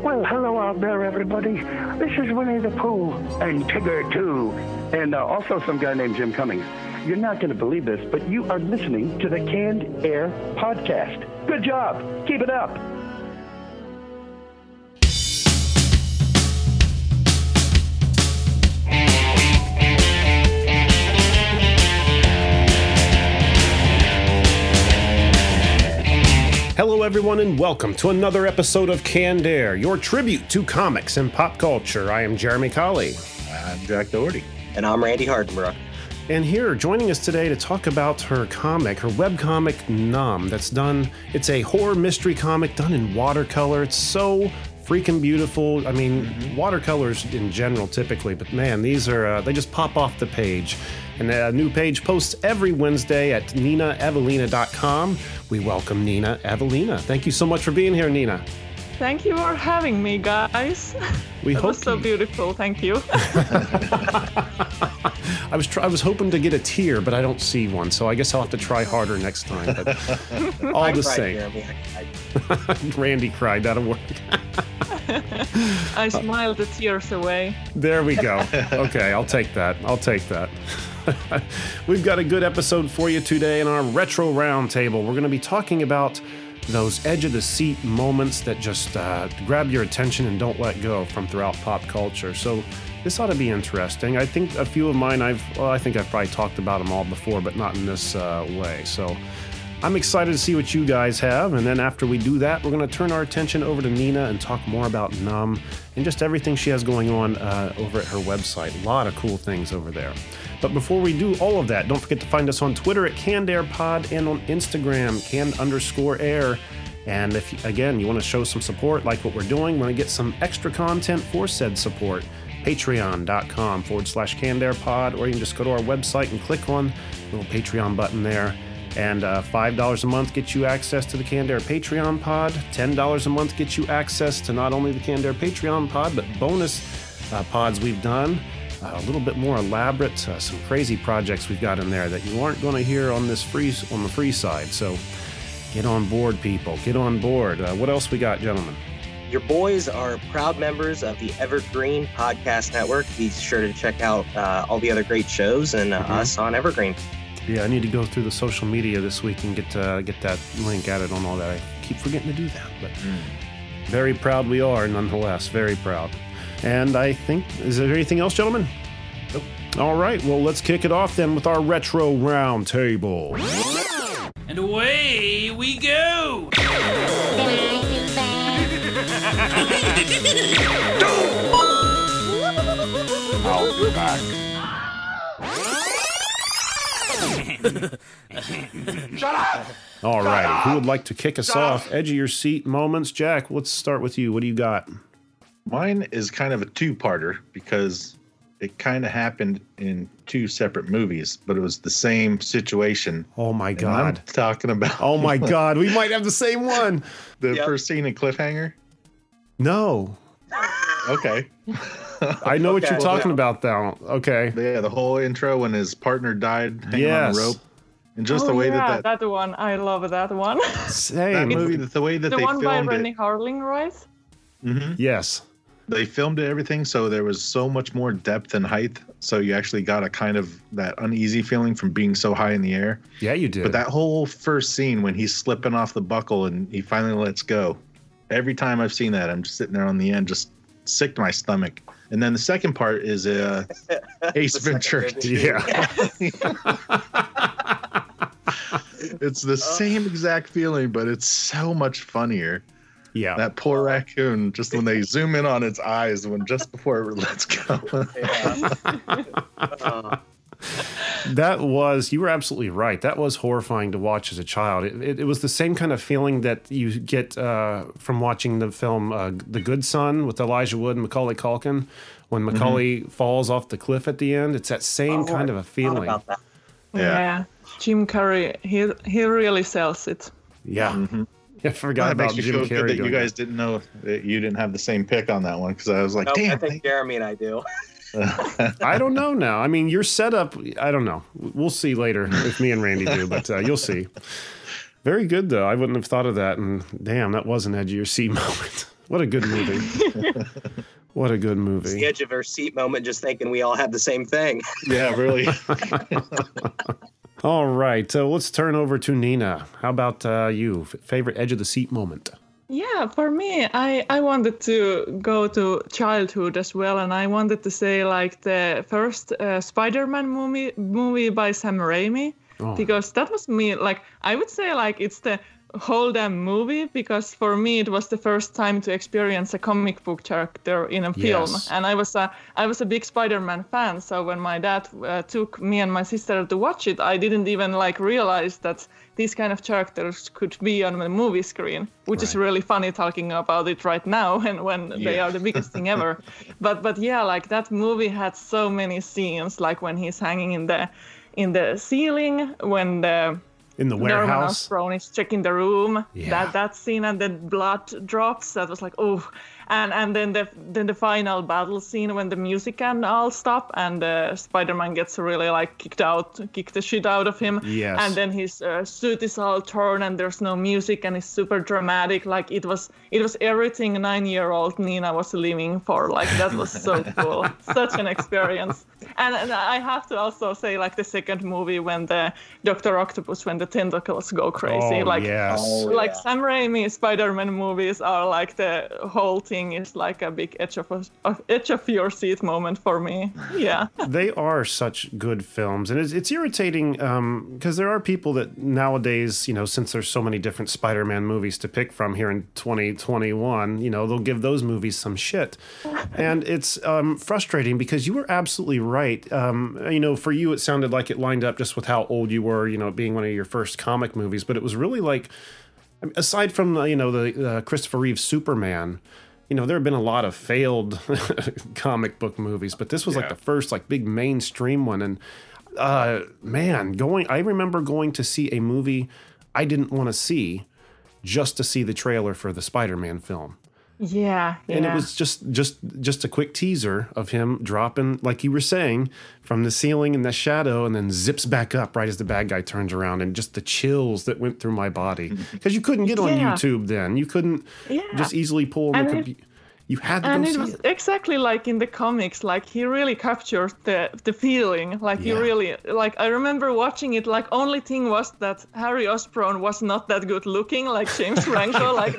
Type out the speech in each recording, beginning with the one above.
Well, hello out there, everybody. This is Winnie the Pooh and Tigger too, and uh, also some guy named Jim Cummings. You're not going to believe this, but you are listening to the Canned Air podcast. Good job. Keep it up. Hello, everyone, and welcome to another episode of Canned Air, your tribute to comics and pop culture. I am Jeremy Colley. I'm Jack Doherty. And I'm Randy Hardenbrook. And here, joining us today to talk about her comic, her web comic Numb, that's done, it's a horror mystery comic done in watercolor. It's so freaking beautiful. I mean, mm-hmm. watercolors in general typically, but man, these are, uh, they just pop off the page. And a new page posts every Wednesday at niinaeveliina.com. We welcome Nina Eveliina. Thank you so much for being here, Nina. Thank you for having me, guys. We that hope was so you... beautiful. Thank you. I was try- I was hoping to get a tear, but I don't see one, so I guess I'll have to try harder next time. But all I the cried, same, Jeremy. Randy cried. That'll work. I smiled the tears away. There we go. Okay, I'll take that. I'll take that. We've got a good episode for you today in our retro roundtable. We're going to be talking about those edge of the seat moments that just uh, grab your attention and don't let go from throughout pop culture. So this ought to be interesting. I think a few of mine I've well, I think I've probably talked about them all before, but not in this uh, way. So I'm excited to see what you guys have. And then after we do that, we're going to turn our attention over to Nina and talk more about Numb and just everything she has going on uh, over at her website. A lot of cool things over there. But before we do all of that, don't forget to find us on Twitter at CannedAirPod and on Instagram, canned underscore air. And if, again, you want to show some support like what we're doing, want to get some extra content for said support, patreon.com forward slash CannedAirPod, or you can just go to our website and click on the little Patreon button there and uh, $5 a month gets you access to the Canned Air Patreon pod. $10 a month gets you access to not only the Canned Air Patreon pod, but bonus uh, pods we've done. Uh, a little bit more elaborate, uh, some crazy projects we've got in there that you aren't going to hear on this free on the free side. So get on board, people. Get on board. Uh, what else we got, gentlemen? Your boys are proud members of the Evergreen Podcast Network. Be sure to check out uh, all the other great shows and mm-hmm. us on Evergreen. Yeah, I need to go through the social media this week and get uh, get that link added on all that. I keep forgetting to do that, but mm. very proud we are, nonetheless. Very proud. And I think is there anything else, gentlemen? Nope. All right, well let's kick it off then with our retro roundtable. And away we go. I'll be back. Shut up! All right, who would like to kick us off? Edge of your seat moments. Jack, let's start with you. What do you got? Mine is kind of a two-parter because it kind of happened in two separate movies, but it was the same situation. Oh my god. I'm talking about Oh my god, we might have the same one. the Yep. first scene in Cliffhanger. No. Okay. I know what you're talking about now. Okay. Yeah, the whole intro when his partner died hanging Yes. on the rope, and just oh, the way yeah, that that, one. I love that one. that Same. movie, the way that the they one by filmed Renny it, Harlin, right? Mhm. Yes. they filmed it, everything, so there was so much more depth and height. So you actually got a kind of that uneasy feeling from being so high in the air. Yeah, you did. But that whole first scene when he's slipping off the buckle and he finally lets go, every time I've seen that, I'm just sitting there on the end, just sick to my stomach. And then the second part is uh, Ace Ventura. yeah. It's the same exact feeling, but it's so much funnier. Yeah. That poor raccoon, just when they zoom in on its eyes, when just before it lets go. Yeah. Uh, That was, you were absolutely right. That was horrifying to watch as a child. It, it, it was the same kind of feeling that you get uh, from watching the film uh, The Good Son with Elijah Wood and Macaulay Culkin. When Macaulay falls off the cliff at the end, it's that same oh, kind of a feeling. About that. Yeah. Jim Carrey, he he really sells it. Yeah. Mhm. I forgot That about makes Jim Carrey. that you going guys didn't know that you didn't have the same pick on that one because I was like, Nope, I damn. think Jeremy and I do. I don't know now. I mean, your setup, I don't know. We'll see later if me and Randy do, but uh, you'll see. Very good, though. I wouldn't have thought of that. And damn, that was an edge of your seat moment. What a good movie. what a good It's the movie. edge of her seat moment, just thinking we all had the same thing. Yeah, really. All right, so let's turn over to Nina. How about uh, you? F- favorite edge of the seat moment? Yeah, for me, I, I wanted to go to childhood as well, and I wanted to say like the first uh, Spider-Man movie movie by Sam Raimi, Oh. because that was me. Like I would say like it's the whole damn movie because for me it was the first time to experience a comic book character in a film, Yes. and I was a I was a big Spider-Man fan. So when my dad uh, took me and my sister to watch it, I didn't even like realize that these kind of characters could be on the movie screen, which is really funny talking about it right now and when they are the biggest thing ever. But but yeah, like that movie had so many scenes, like when he's hanging in the in the ceiling, when the In the Norman warehouse? Osborn is checking the room. Yeah. That that scene and then blood drops. That was like oh, and and then the then the final battle scene when the music can all stop and uh, Spider-Man gets really like kicked out, kicked the shit out of him. Yes. And then his uh, suit is all torn and there's no music and it's super dramatic. Like it was it was everything nine-year-old Nina was living for. Like that was so cool. Such an experience. And, and I have to also say like the second movie when the Doctor Octopus when the tentacles go crazy. oh, like yes. Oh, like yeah. Sam Raimi Spider-Man movies are like the whole thing is like a big edge of a, edge of your seat moment for me. Yeah. they are such good films and it's, it's irritating because there are people that nowadays you know since there's so many different spider-man movies to pick from here in 2021 you know they'll give those movies some shit and it's um, frustrating because you were absolutely right um, you know for you it sounded like it lined up just with how old you were you know being one of your first comic movies but it was really like aside from you know the uh, Christopher Reeve Superman, you know there have been a lot of failed comic book movies, but this was like the first like big mainstream one. And uh, man, going I remember going to see a movie I didn't want to see just to see the trailer for the Spider-Man film. Yeah. Yeah. And it was just just just a quick teaser of him dropping, like you were saying, from the ceiling in the shadow, and then zips back up right as the bad guy turns around, and just the chills that went through my body because you couldn't get on Yeah. YouTube then. You couldn't Yeah. just easily pull on And the computer. You had to and it was it. exactly like in the comics like he really captured the the feeling like Yeah. he really like i remember watching it like only thing was that harry osborn was not that good looking like james franco like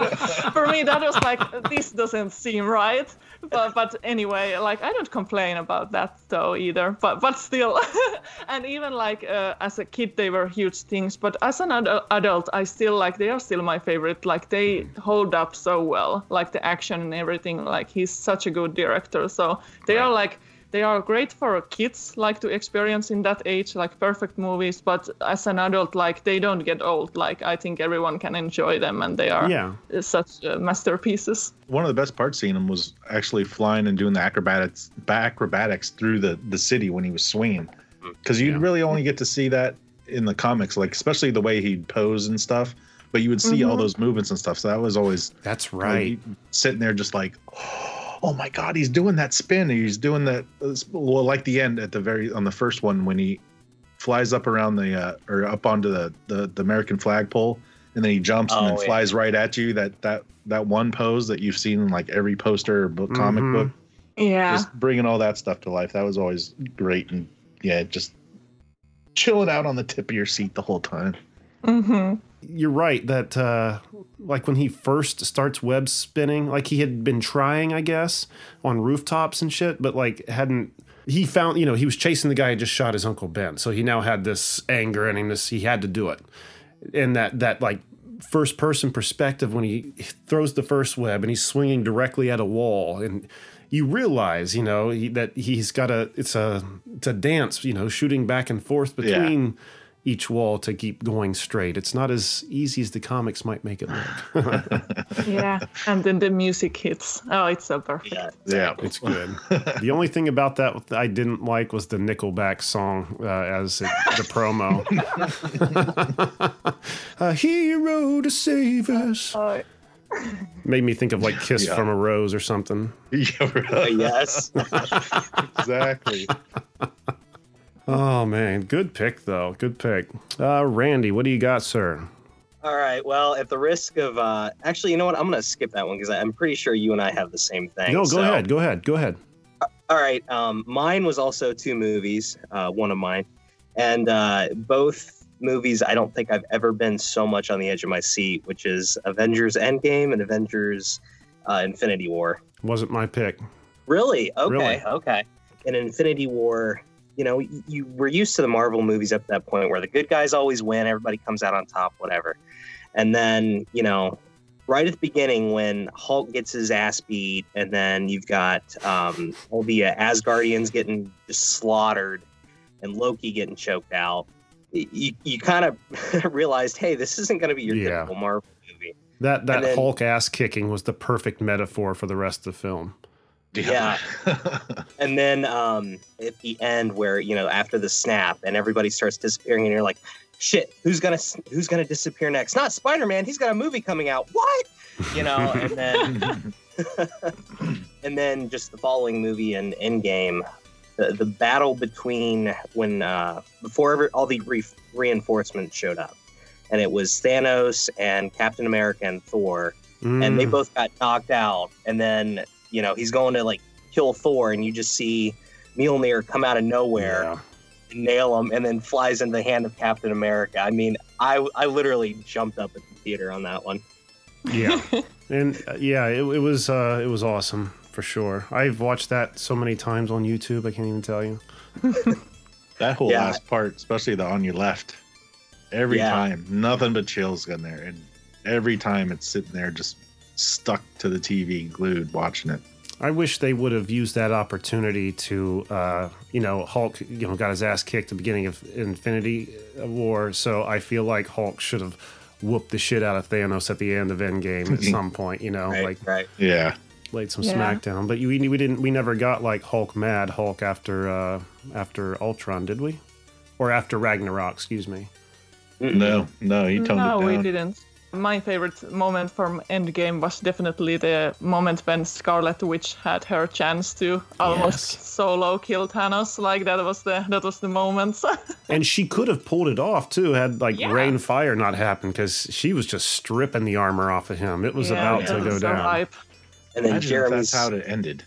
for me that was like this doesn't seem right but but anyway like i don't complain about that though either. But but still. And even like uh, as a kid they were huge things. But as an ad- adult i still like they are still my favorite. Like they hold up so well. Like the action and everything. Like he's such a good director. So they are like they are great for kids like to experience in that age like perfect movies but as an adult like they don't get old like i think everyone can enjoy them and they are Yeah. such uh, masterpieces One of the best parts seeing him was actually flying and doing the acrobatics acrobatics through the the city when he was swinging, because you Yeah. really only get to see that in the comics, like especially the way he'd pose and stuff. But you would see all those movements and stuff. So that was always That's like, right. sitting there just like, oh my god, he's doing that spin. He's doing that. Well, like the end at the very on the first one when he flies up around the uh, or up onto the, the the American flagpole, and then he jumps and Oh, then yeah. flies right at you. That that that one pose that you've seen in like every poster or book, comic Mhm. book, yeah just bringing all that stuff to life. That was always great, and yeah, just chilling out on the tip of your seat the whole time. hmm You're right that uh, like when he first starts web spinning, like he had been trying, I guess, on rooftops and shit, but like hadn't. He found, you know, he was chasing the guy who just shot his uncle Ben, so he now had this anger and him. This he had to do it, and that that like first person perspective when he throws the first web and he's swinging directly at a wall and you realize you know he, that he's got a it's a it's a dance you know shooting back and forth Yeah. Between each wall to keep going straight. It's not as easy as the comics might make it look. Yeah. And then the music hits. Oh it's so perfect. Yeah. Yeah, it's good. The only thing about that i didn't like was the nickelback song uh, as it, the promo. A hero to save us. Oh, made me think of like kiss Yeah. from a rose or something. Yeah, Uh, yes. exactly. Oh man, good pick though. Good pick. Uh, Randy, what do you got, sir? All right. Well, at the risk of uh, actually, you know what? I'm gonna skip that one because I'm pretty sure you and I have the same thing. No, go So- ahead. Go ahead. Go ahead. All right. Um, mine was also two movies. Uh, one of mine, and uh, both movies. I don't think I've ever been so much on the edge of my seat, which is Avengers Endgame and Avengers uh, Infinity War. Wasn't my pick. Really? Okay. Really? Okay. In Infinity War, you know, you, you were used to the Marvel movies up to that point where the good guys always win, everybody comes out on top, whatever. And then, you know, right at the beginning when Hulk gets his ass beat, and then you've got um, all the uh, Asgardians getting just slaughtered and Loki getting choked out, you, you kind of realized, hey, this isn't going to be your Yeah. typical Marvel movie. That that then- Hulk ass kicking was the perfect metaphor for the rest of the film. Yeah. And then um, at the end, where you know after the snap and everybody starts disappearing, and you're like, "Shit, who's gonna who's gonna disappear next? Not Spider Man. He's got a movie coming out. What? You know?" And then and then just the following movie and Endgame, the the battle between when uh, before ever, all the re- reinforcements showed up, and it was Thanos and Captain America and Thor and they Mm, both got knocked out. And then you know he's going to like kill Thor, and you just see Mjolnir come out of nowhere yeah. and nail him, and then flies into the hand of Captain America. I mean, I I literally jumped up at the theater on that one. Yeah, and uh, yeah, it, it was uh, it was awesome for sure. I've watched that so many times on YouTube. I can't even tell you. that whole Yeah. last part, especially the on your left, every Yeah. time, nothing but chills in there. And every time it's sitting there just stuck to the TV, glued, watching it. I wish they would have used that opportunity to, uh, you know, Hulk, you know, got his ass kicked at the beginning of Infinity War. So I feel like Hulk should have whooped the shit out of Thanos at the end of Endgame at some point. You know, Right, like right. Yeah. laid some Yeah. smackdown. But you, we, we didn't, we never got like Hulk mad Hulk after uh, after Ultron, did we? Or after Ragnarok? Excuse me. No, no, he toned no, it we down. didn't. My favorite moment from Endgame was definitely the moment when Scarlet Witch had her chance to almost Yes. solo kill Thanos. Like that was the that was the moment. And she could have pulled it off too, had like Yeah. rain fire not happened, because she was just stripping the armor off of him. It was Yeah, about it to go so down. hype. And then Imagine Jeremy's that's how it ended.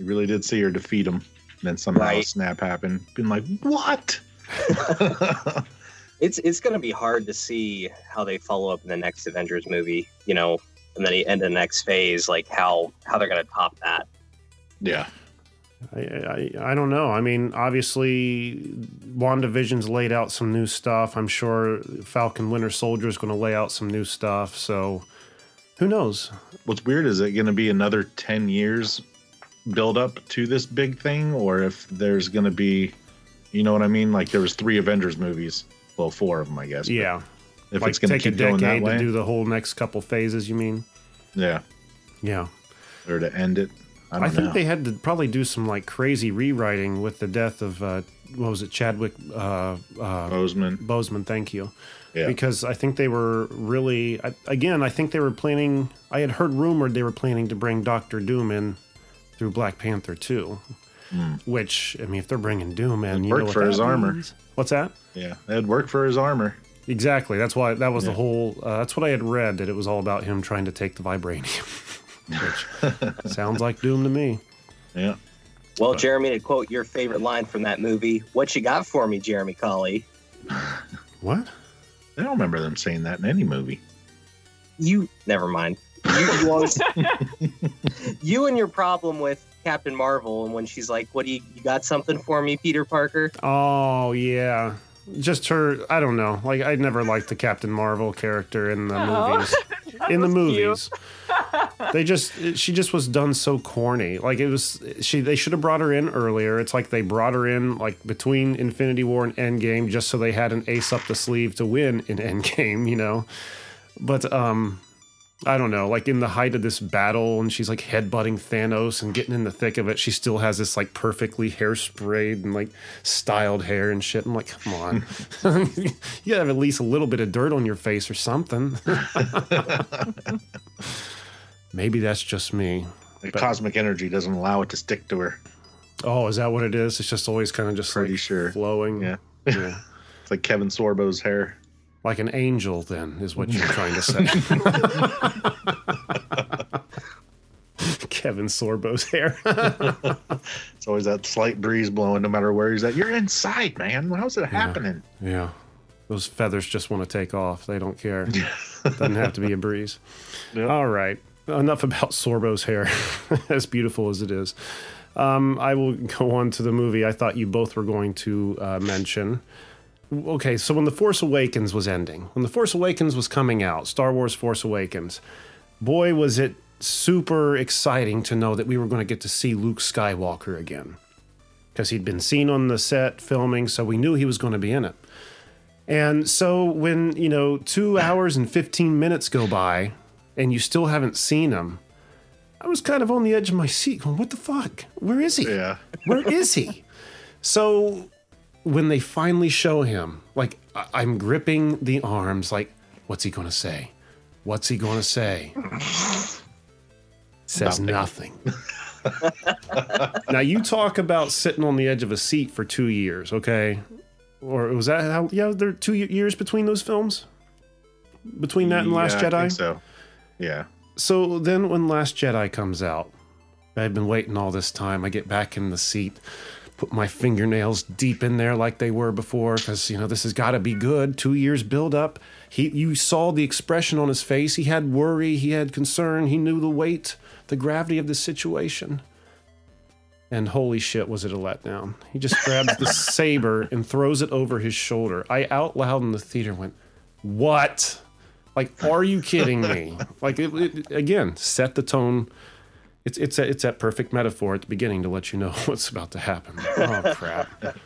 You really did see her defeat him. And then somehow a snap happened. Been like, what? it's it's going to be hard to see how they follow up in the next Avengers movie. You know, and then the end the next phase, like how how they're going to top that. yeah. I, I, I don't know. I mean, obviously, WandaVision's laid out some new stuff. I'm sure Falcon Winter Soldier is going to lay out some new stuff. So, who knows? What's weird is it going to be another 10 years build up to this big thing or if there's going to be you know what I mean like there was 3 Avengers movies well four of them I guess Yeah, if like it's going to take a keep going that decade to do the whole next couple phases. You mean? yeah Yeah. or to end it I don't know. I, think they had to probably do some like crazy rewriting with the death of uh, what was it, Chadwick uh, uh, Boseman Boseman. Thank you. yeah because I think they were really I, again I think they were planning I had heard rumored they were planning to bring Doctor Doom in through Black Panther 2 which I mean if they're bringing Doom in It you know what for his armor. Means. what's that? Yeah it'd work for his armor. Exactly. That's why that was the whole uh, that's what I had read that it was all about him trying to take the vibranium which sounds like Doom to me. Yeah. Well, Jeremy, to quote your favorite line from that movie, "What you got for me, Jeremy Colley?" what? I don't remember them saying that in any movie. You never mind. You, you always you and your problem with Captain Marvel, and when she's like, "What do you you got something for me, Peter Parker?" oh yeah just her I don't know like I never liked the Captain Marvel character in the Oh. movies in the movies. they just she just was done so corny. Like it was she they should have brought her in earlier. It's like they brought her in like between Infinity War and Endgame just so they had an ace up the sleeve to win in Endgame, you know. But um I don't know, like in the height of this battle and she's like headbutting Thanos and getting in the thick of it, she still has this like perfectly hairsprayed and like styled hair and shit. I'm like, come on. you gotta have at least a little bit of dirt on your face or something. Maybe that's just me. the But- cosmic energy doesn't allow it to stick to her Oh, is that what it is? It's just always kind of just Pretty like sure. flowing. Yeah. yeah. it's like Kevin Sorbo's hair Like an angel, then, is what you're trying to say. Kevin Sorbo's hair. It's always that slight breeze blowing, no matter where he's at. You're inside, man. How's it happening? yeah. Those feathers just want to take off. They don't care. it Doesn't have to be a breeze. Yep. All right. Enough about Sorbo's hair, as beautiful as it is. Um, I will go on to the movie I thought you both were going to uh, mention. Okay, so when The Force Awakens was ending, when The Force Awakens was coming out, Star Wars Force Awakens, boy, was it super exciting to know that we were going to get to see Luke Skywalker again. Because he'd been seen on the set filming, so we knew he was going to be in it. And so when, you know, two hours and 15 minutes go by and you still haven't seen him, I was kind of on the edge of my seat going, what the fuck? Where is he? Yeah. Where is he? So when they finally show him, like I- I'm gripping the arms, like, what's he gonna say? What's he gonna say? Says nothing. now you talk about sitting on the edge of a seat for two years, okay? Or was that how? Yeah, there are two years between those films. Between that and Last Yeah, I Jedi. think so. Yeah. So then, when Last Jedi comes out, I've been waiting all this time. I get back in the seat, put my fingernails deep in there like they were before, because you know this has got to be good. Two years build up. He, you saw the expression on his face. He had worry. He had concern. He knew the weight, the gravity of the situation. And holy shit, was it a letdown? He just grabs the saber and throws it over his shoulder. I out loud in the theater went, "What?" Like, are you kidding me? Like, it, it, again, set the tone. It's it's a, it's that perfect metaphor at the beginning to let you know what's about to happen. Oh crap!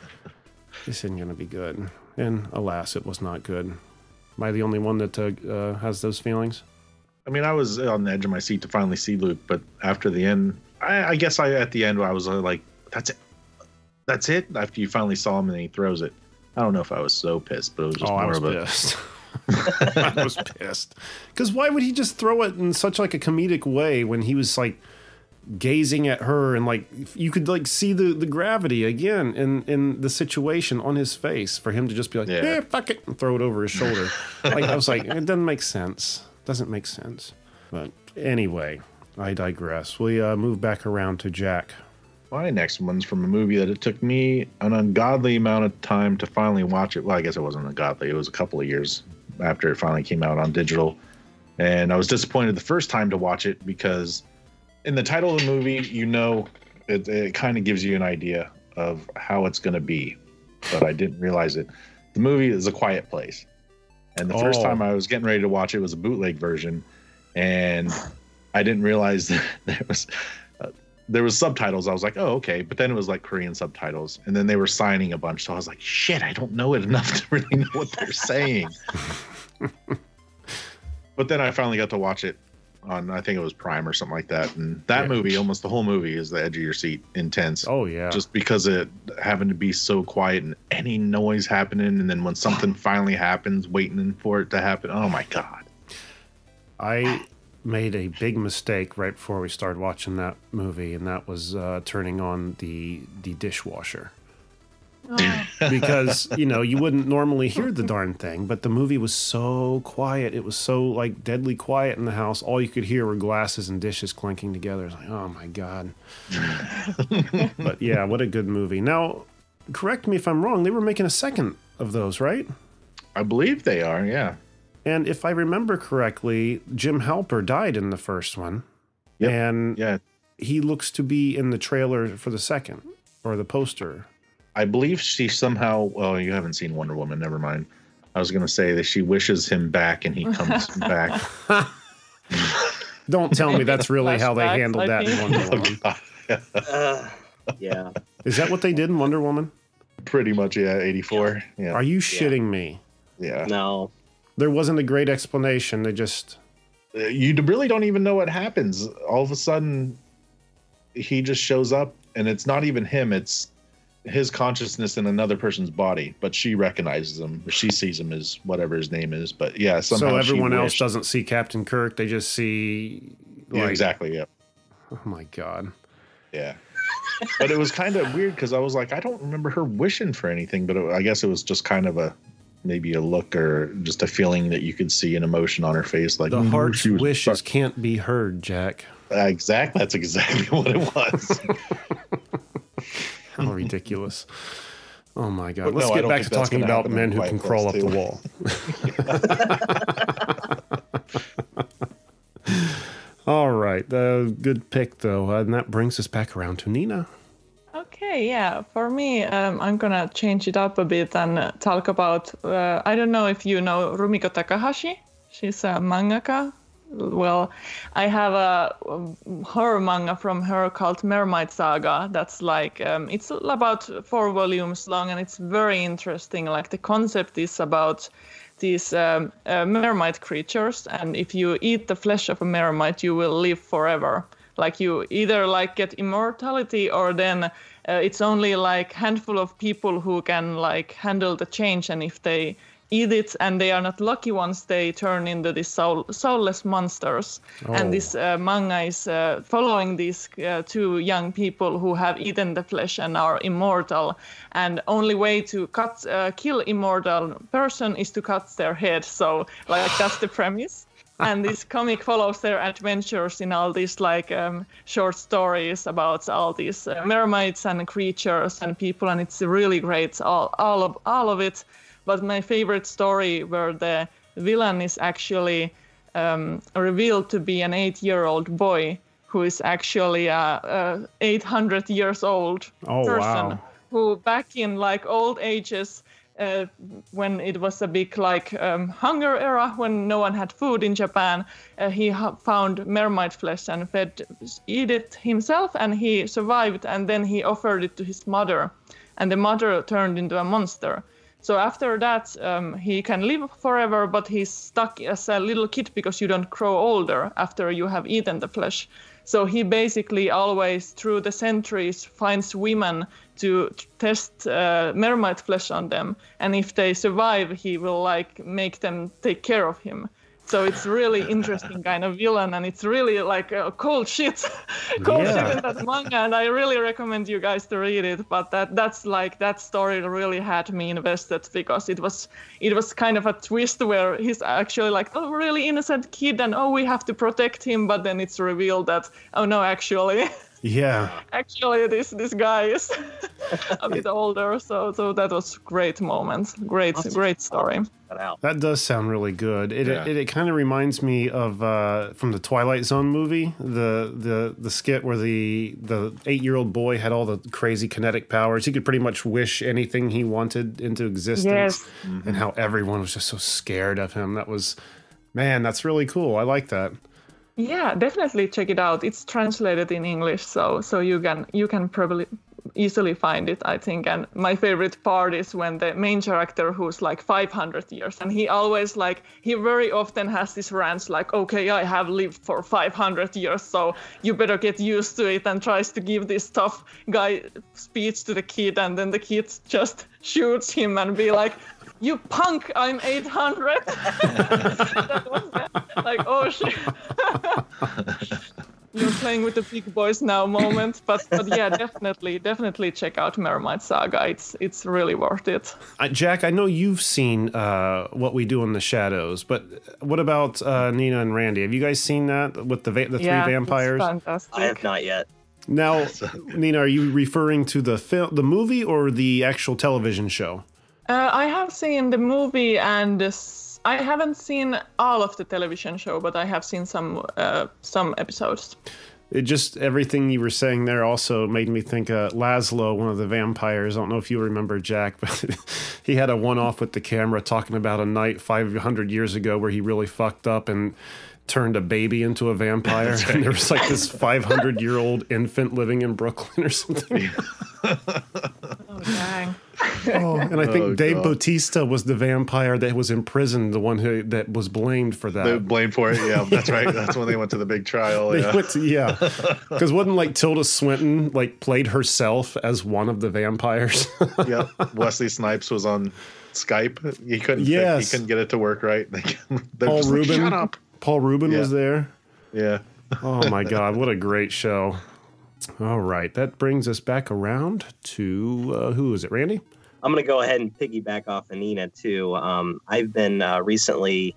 This isn't gonna be good. And alas, it was not good. Am I the only one that uh, uh, has those feelings? I mean, I was on the edge of my seat to finally see Luke, but after the end, I, I guess I at the end I was uh, like, "That's it, that's it." After you finally saw him and he throws it, I don't know if I was so pissed, but it was just oh, I was of a pissed. I was pissed because why would he just throw it in such like a comedic way when he was like gazing at her and like you could like see the the gravity again in in the situation on his face for him to just be like yeah, Yeah. fuck it and throw it over his shoulder like i was like it doesn't make sense doesn't make sense but anyway i digress we uh move back around to jack My next one's from a movie that it took me an ungodly amount of time to finally watch it. Well, I guess it wasn't ungodly. It was a couple of years after it finally came out on digital. And I was disappointed the first time to watch it because in the title of the movie, you know, it, it kind of gives you an idea of how it's going to be. But I didn't realize it. The movie is A Quiet Place. And the first Oh. time I was getting ready to watch it was a bootleg version. And I didn't realize that there was uh, there was subtitles. I was like, oh, okay. But then it was like Korean subtitles. And then they were signing a bunch. So I was like, shit, I don't know it enough to really know what they're saying. but then I finally got to watch it on, I think it was Prime or something like that. And that Yeah. movie, almost the whole movie, is the edge of your seat intense. oh yeah Just because it having to be so quiet and any noise happening. And then when something finally happens, waiting for it to happen. Oh my God. I made a big mistake right before we started watching that movie, and that was uh, turning on the the dishwasher Oh, because you know you wouldn't normally hear the darn thing, but the movie was so quiet. It was so like deadly quiet in the house. All you could hear were glasses and dishes clinking together. It's like, oh my god. but yeah, what a good movie. Now, correct me if I'm wrong. They were making a second of those, right? I believe they are. Yeah. And if I remember correctly, Jim Halpert died in the first one. Yep. And Yeah. he looks to be in the trailer for the second or the poster. I believe she somehow. Oh, you haven't seen Wonder Woman. Never mind. I was going to say that she wishes him back and he comes back. Don't tell me that's really how they handled that in. Wonder Woman. Uh, yeah. Is that what they did in Wonder Woman? Pretty much, yeah. 84. Yeah. Are you shitting me? yeah. No. There wasn't a great explanation. They just Uh, You really don't even know what happens. All of a sudden, he just shows up and it's not even him. It's his consciousness in another person's body, but she recognizes him. She sees him as whatever his name is. But yeah, somehow so everyone else doesn't see Captain Kirk. They just see Yeah, exactly. Yeah. Oh my god. Yeah. But it was kind of weird because I was like, I don't remember her wishing for anything, but it, I guess it was just kind of a maybe a look or just a feeling that you could see an emotion on her face, like The "Mm, heart's she wishes fuck-" can't be heard, Jack. Exactly, that's exactly what it was. How ridiculous. Oh my God. But Let's no, get back to talking about men who can crawl up the wall. All right. Uh, good pick, though. and that brings us back around to Nina. Okay, yeah. For me, um, I'm gonna change it up a bit and uh, talk about. Uh, I don't know if you know Rumiko Takahashi. She's a mangaka. Well, I have a horror manga from her called Mermaid Saga. That's like um, it's about four volumes long and it's very interesting. Like the concept is about these um, uh, mermaid creatures, and if you eat the flesh of a mermaid, you will live forever like you either like get immortality or then uh, it's only like handful of people who can like handle the change and if they eat it and they are not lucky ones they turn into these soul- soulless monsters. Oh. and this uh, manga is uh, following these uh, two young people who have eaten the flesh and are immortal. And only way to cut uh, kill immortal person is to cut their head. So like that's the premise. And this comic follows their adventures in all these like um, short stories about all these uh, mermaids and creatures and people. And it's really great all, all of all of it but my favorite story where the villain is actually um, revealed to be an eight-year-old boy who is actually a, a 800 years old Oh, person wow. who back in like old ages uh, when it was a big like um, hunger era when no one had food in Japan, uh, he ha- found mermaid flesh and fed eat it himself, and he survived. And then he offered it to his mother, and the mother turned into a monster. So after that, um, he can live forever, but he's stuck as a little kid because you don't grow older after you have eaten the flesh. So he basically always, through the centuries, finds women to test uh, mermaid flesh on them, and if they survive, he will like make them take care of him. So it's really interesting kind of villain, and it's really like uh, cold shit, cold Yeah. shit in that manga, and I really recommend you guys to read it. But that that's like that story really had me invested because it was it was kind of a twist where he's actually like a really innocent kid, and oh we have to protect him, but then it's revealed that oh no actually Yeah. actually this this guy is a bit older, so so that was great moment, great great story. That does sound really good. It Yeah. it, it kind of reminds me of uh, from the Twilight Zone movie, the the the skit where the the eight year old boy had all the crazy kinetic powers. He could pretty much wish anything he wanted into existence, Yes. and how everyone was just so scared of him. That was, man, that's really cool. I like that. Yeah, definitely check it out. It's translated in English, so so you can you can probably easily find it, I think. And my favorite part is when the main character, who's like 500 years, and he always like he very often has these rants like, "Okay, I have lived for 500 years, so you better get used to it," and tries to give this tough guy speech to the kid, and then the kid just shoots him and be like. You punk! I'm 800. that was the- like, oh shit. You're playing with the big boys now moment, but but yeah, definitely, definitely check out Mermaid Saga. It's it's really worth it. Uh, Jack, I know you've seen uh, what we do in the shadows, but what about uh, Nina and Randy? Have you guys seen that with the va- the three yeah, it's vampires? fantastic. I have not yet. Now, Nina, are you referring to the film, the movie, or the actual television show? Uh, I have seen the movie and this, I haven't seen all of the television show, but I have seen some uh, some episodes. It just everything you were saying there also made me think uh, Laszlo, one of the vampires. I don't know if you remember Jack, but he had a one-off with the camera talking about a night 500 years ago where he really fucked up and turned a baby into a vampire. And there was like this 500-year-old infant living in Brooklyn or something. Oh dang! Oh, and I think Oh, Dave God. Bautista was the vampire that was imprisoned, the one who that was blamed for that. They blamed for it. Yeah, that's right. That's when they went to the big trial. They Yeah. to- yeah, because wasn't like Tilda Swinton like played herself as one of the vampires? yep. Wesley Snipes was on Skype. He couldn't. Yes. He couldn't get it to work right. Paul just like, Rubin. Shut up. Paul Rubin was there. Yeah. Oh my God, what a great show! All right, that brings us back around to uh, who is it? Randy. I'm gonna go ahead and piggyback off Anina too. Um, I've been uh, recently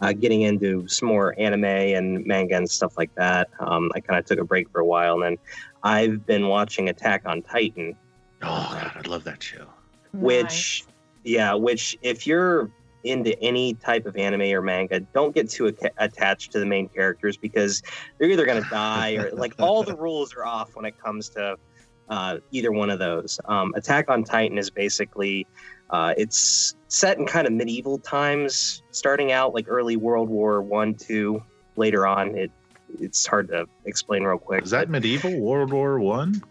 uh, getting into some more anime and manga and stuff like that. Um, I kind of took a break for a while, and then I've been watching Attack on Titan, Oh god, I love that show. which, yeah, which if you're into any type of anime or manga, don't get too a- attached to the main characters because they're either gonna die or like all the rules are off when it comes to uh, either one of those. Um, Attack on Titan is basically uh, it's set in kind of medieval times, starting out like early World War One, two. Later on, it it's hard to explain real quick. Is that medieval World War One?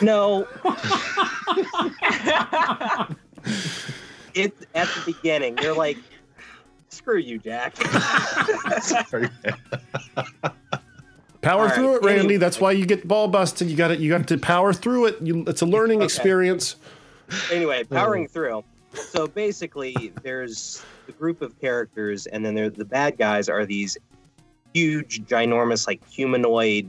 no? It at the beginning, you're like, screw you, Jack. Power right, through it, Randy. anyway. That's why you get ball busted. You got it. You got to power through it. You, it's a learning Okay. experience. anyway, oh. powering through. So basically, there's the group of characters, and then there, the bad guys are these huge, ginormous, like humanoid,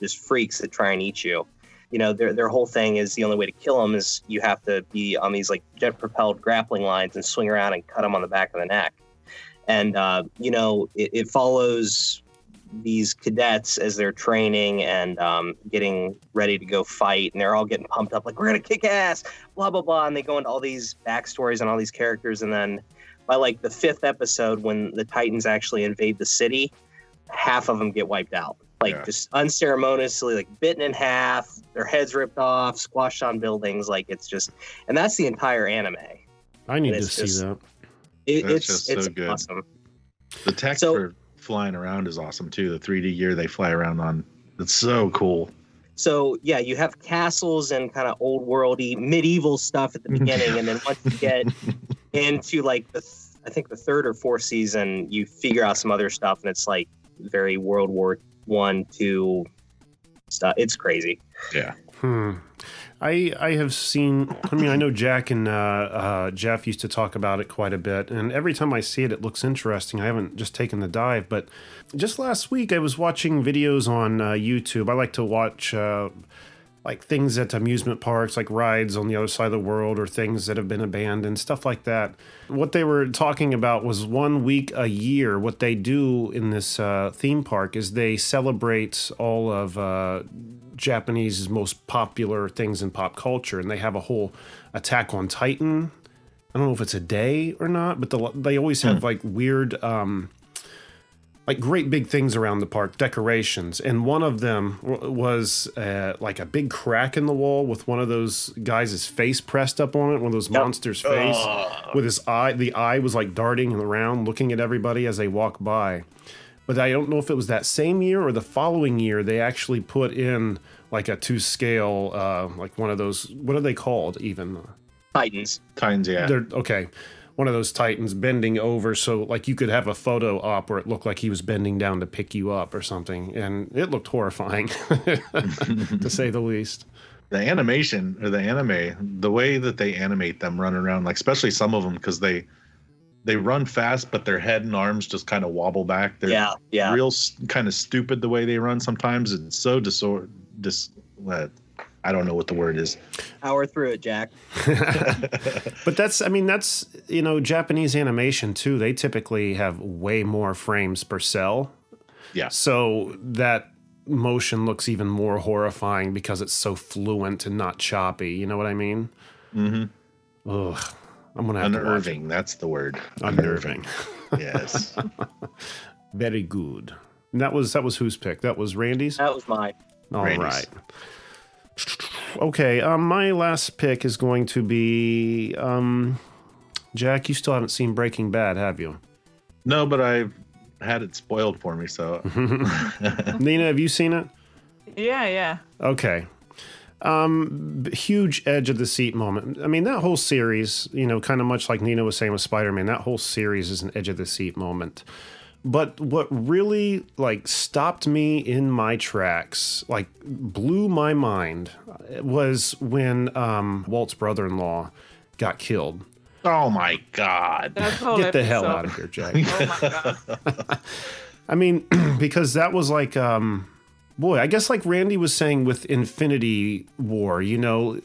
just freaks that try and eat you. You know, their their whole thing is the only way to kill them is you have to be on these like jet propelled grappling lines and swing around and cut them on the back of the neck. And uh, you know, it, it follows these cadets as they're training and um, getting ready to go fight, and they're all getting pumped up like we're gonna kick ass blah blah blah and they go into all these backstories and all these characters and then by like the fifth episode when the titans actually invade the city half of them get wiped out like Yeah. just unceremoniously like bitten in half their heads ripped off squashed on buildings like it's just and that's the entire anime I need to It's see just- that. it, That's it's just so it's good. awesome The tech So- for flying around is awesome too. The 3D gear they fly around on. It's so cool. so yeah you have castles and kind of old worldy medieval stuff at the beginning and then once you get into like the th- i think the third or fourth season you figure out some other stuff and it's like very world war one two stuff it's crazy Yeah. Hmm. I I have seen. I mean, I know Jack and uh, uh, Jeff used to talk about it quite a bit, and every time I see it, it looks interesting. I haven't just taken the dive, but just last week I was watching videos on uh, YouTube. I like to watch. Like things at amusement parks, like rides on the other side of the world, or things that have been abandoned, stuff like that. What they were talking about was one week a year. What they do in this uh, theme park is they celebrate all of uh, Japanese most popular things in pop culture, and they have a whole Attack on Titan. I don't know if it's a day or not, but the, they always have like weird, um, like great big things around the park, decorations, and one of them w- was uh, like a big crack in the wall with one of those guys' face pressed up on it, one of those monsters' face with his eye. The eye was like darting around, looking at everybody as they walk by. But I don't know if it was that same year or the following year they actually put in like a two scale, uh, like one of those. What are they called? Even titans Titans, yeah. they're okay. One of those titans bending over, so like you could have a photo op where it looked like he was bending down to pick you up or something, and it looked horrifying, to say the least. the animation or the anime, the way that they animate them running around, like especially some of them, because they they run fast, but their head and arms just kind of wobble back. They're yeah yeah real kind of stupid the way they run. Sometimes it's so disor dis. Uh, I don't know what the word is. power through it jack But that's, I mean, that's you know, Japanese animation too. They typically have way more frames per cell, Yeah. so that motion looks even more horrifying because it's so fluent and not choppy. You know what I mean? Mm-hmm. Ugh, I'm gonna have to watch. Unnerving. That's the word. Unnerving. yes. Very good. And that was that was whose pick? That was Randy's. that was my All Randy's. right. Okay, um, my last pick is going to be um, Jack. You still haven't seen Breaking Bad, have you? No, but I've had it spoiled for me. So Nina, have you seen it? Yeah, yeah. Okay. Um, huge edge of the seat moment. I mean, that whole series, you know, kind of much like Nina was saying with Spider Man, that whole series is an edge of the seat moment. But what really like stopped me in my tracks, like blew my mind, uh, was when um, Walt's brother in law got killed. oh my god. Get the hell episode. out of here, Jack. Oh my god. I mean, because that was like, um, boy, I guess like Randy was saying with Infinity War, you know,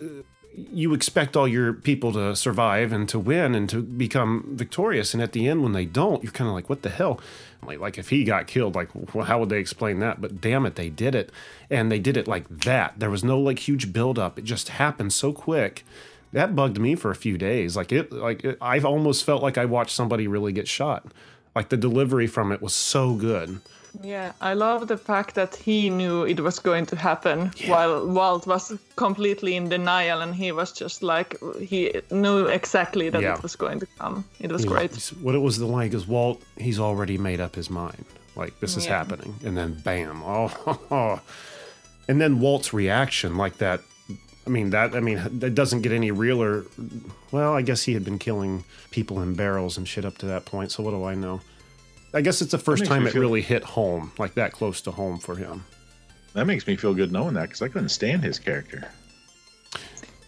you expect all your people to survive and to win and to become victorious. And at the end, when they don't, you're kind of like, what the hell? Like, like if he got killed, like, well, how would they explain that? But damn it, they did it. And they did it like that. There was no like huge buildup. It just happened so quick. That bugged me for a few days. Like it, like it, I've almost felt like I watched somebody really get shot. Like the delivery from it was so good. Yeah, I love the fact that he knew it was going to happen while Walt was completely in denial and he was just like he knew exactly that Yeah. it was going to come. It was He's- great. What it was the line is Walt, he's already made up his mind. Like this is Yeah. happening. And then bam. Oh, and then Walt's reaction like that. I mean that I mean that doesn't get any realer. Well, I guess he had been killing people in barrels and shit up to that point. So what do I know? I guess it's the first time it feel- really hit home, like that close to home for him. That makes me feel good knowing that because I couldn't stand his character.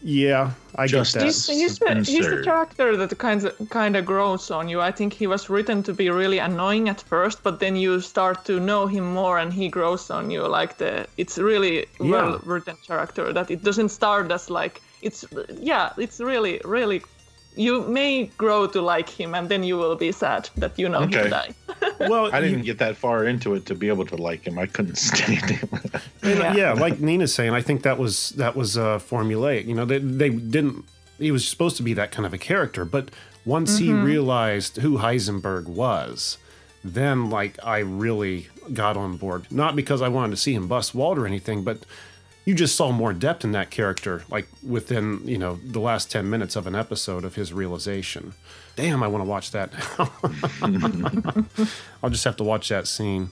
Yeah, I Just get that. He's, he's, the, he's the character that kind of kind of grows on you. I think he was written to be really annoying at first, but then you start to know him more, and he grows on you. Like the, it's really Yeah. well written character that it doesn't start as like it's yeah, it's really really. You may grow to like him, and then you will be sad that you know Okay. he died. Well, I didn't get that far into it to be able to like him. I couldn't stand him. Yeah. yeah. like Nina's saying, I think that was that was uh, formulaic. You know, they they didn't. He was supposed to be that kind of a character, but once he realized who Heisenberg was, then like I really got on board. Not because I wanted to see him bust Walt or anything, but you just saw more depth in that character, like within you know the last ten minutes of an episode of his realization. Damn, I want to watch that. I'll just have to watch that scene.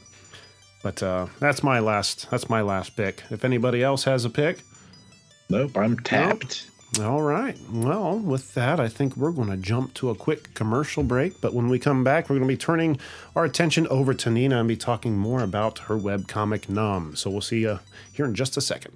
But uh, that's my last. That's my last pick. If anybody else has a pick, nope, I'm tapped. all right. Well, with that, I think we're going to jump to a quick commercial break. But when we come back, we're going to be turning our attention over to Nina and be talking more about her webcomic Numb. So we'll see you here in just a second.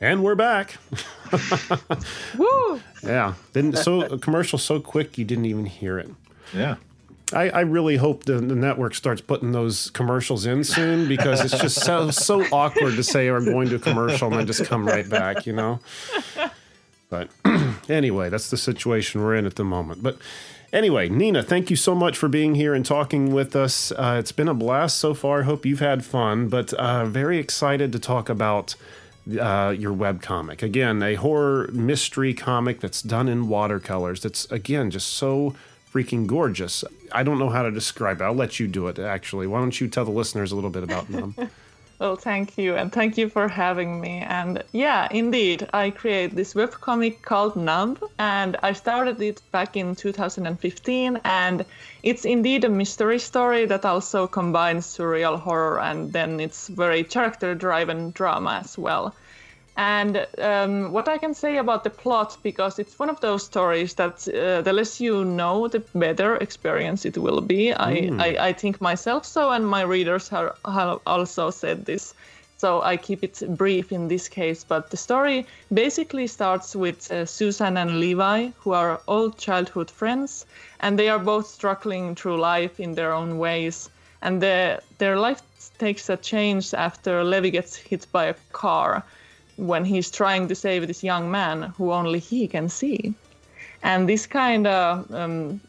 And we're back. Woo! Yeah. Didn't so a commercial so quick you didn't even hear it. Yeah. I, I really hope the, the network starts putting those commercials in soon because it's just so so awkward to say I'm going to a commercial and then just come right back, you know. But anyway, that's the situation we're in at the moment. But anyway, Nina, thank you so much for being here and talking with us. Uh, it's been a blast so far. Hope you've had fun, but uh, very excited to talk about uh, your webcomic. Again, a horror mystery comic that's done in watercolors. That's, again, just so freaking gorgeous. I don't know how to describe it. I'll let you do it, actually. Why don't you tell the listeners a little bit about them? Well, thank you, and thank you for having me. And yeah, indeed, I create this webcomic called Numb, and I started it back in 2015. And it's indeed a mystery story that also combines surreal horror, and then it's very character-driven drama as well. And um, what I can say about the plot, because it's one of those stories that uh, the less you know, the better experience it will be. I, I, I think myself so, and my readers have, have also said this. So I keep it brief in this case. But the story basically starts with uh, Susan and Levi, who are old childhood friends, and they are both struggling through life in their own ways. And the, their life takes a change after Levi gets hit by a car when he's trying to save this young man who only he can see. And this kind of um,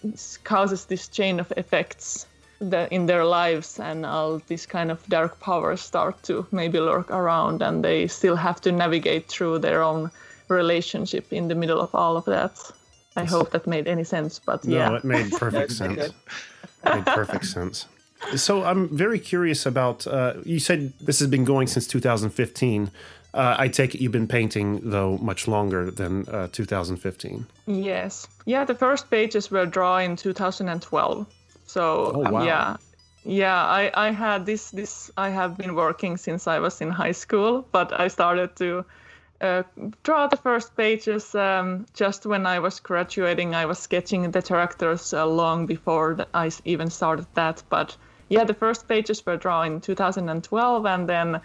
causes this chain of effects that in their lives, and all these kind of dark powers start to maybe lurk around, and they still have to navigate through their own relationship in the middle of all of that. I hope that made any sense, but No, yeah. it made perfect sense. made perfect sense. So I'm very curious about. Uh, you said this has been going since 2015. Uh, I take it you've been painting though much longer than uh, 2015. Yes. Yeah, the first pages were drawn in 2012. So Oh, um, wow. yeah. Yeah, I, I had this this I have been working since I was in high school, but I started to uh, draw the first pages um, just when I was graduating. I was sketching the characters uh, long before I even started that. But yeah, the first pages were drawn in 2012, and then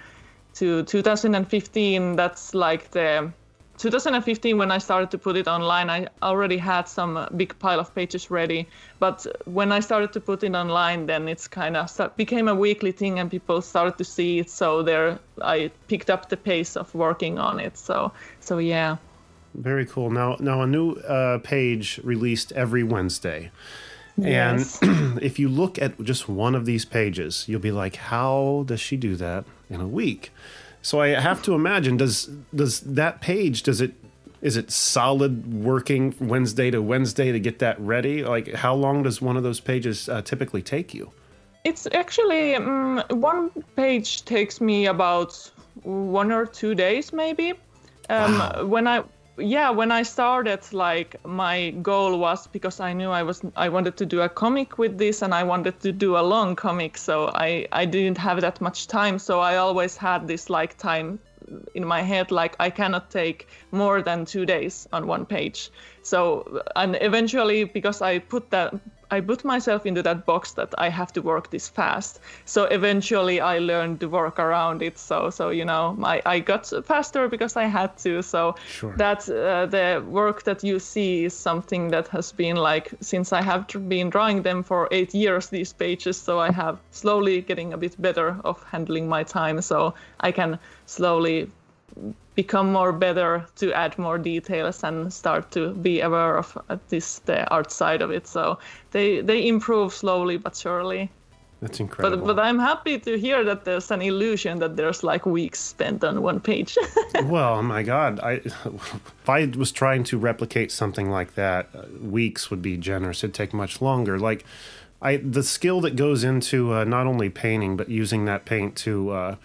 to 2015, that's like the 2015 when I started to put it online, I already had some big pile of pages ready. But when I started to put it online, then it's kind of sta- became a weekly thing, and people started to see it. So there, I picked up the pace of working on it. So, so yeah. Very cool. Now, now a new uh, page released every Wednesday. Yes. And if you look at just one of these pages, you'll be like, "How does she do that in a week?" So I have to imagine does does that page does it is it solid working Wednesday to Wednesday to get that ready? Like how long does one of those pages uh, typically take you? It's actually um, one page takes me about one or two days, maybe. Um, When I yeah, when I started, like my goal was because I knew I was I wanted to do a comic with this, and I wanted to do a long comic, so I I didn't have that much time, so I always had this like time in my head like I cannot take more than two days on one page. So and eventually because I put that I put myself into that box that I have to work this fast. So eventually I learned to work around it. So so you know I, I got faster because I had to. So Sure. that uh, the work that you see is something that has been like since I have been drawing them for eight years these pages. So I have slowly getting a bit better of handling my time. So I can slowly become more better to add more details and start to be aware of at this the art side of it. So they they improve slowly but surely. That's incredible. But but I'm happy to hear that there's an illusion that there's like weeks spent on one page. well, my God, I if I was trying to replicate something like that, uh, weeks would be generous. It'd take much longer. Like, I the skill that goes into uh, not only painting but using that paint to, uh,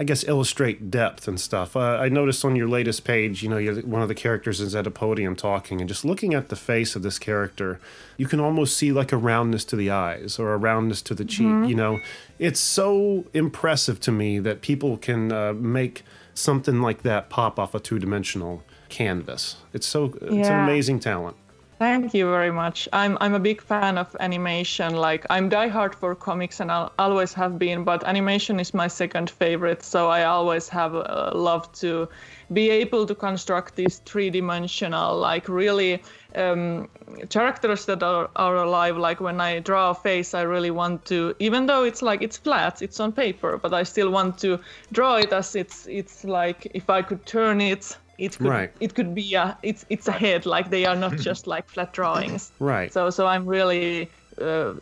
I guess, illustrate depth and stuff. Uh, I noticed on your latest page, you know, you're, one of the characters is at a podium talking, and just looking at the face of this character, you can almost see like a roundness to the eyes or a roundness to the cheek. You know, it's so impressive to me that people can uh, make something like that pop off a two-dimensional canvas. It's so it's an amazing talent. Thank you very much. I'm I'm a big fan of animation. Like I'm diehard for comics, and I'll always have been. But animation is my second favorite, so I always have uh, loved to be able to construct these three-dimensional, like really um, characters that are, are alive. Like when I draw a face, I really want to, even though it's like it's flat, it's on paper, but I still want to draw it as it's it's like if I could turn it. It could, Right. it could be a it's it's a head like they are not just like flat drawings Right. so so i'm really uh,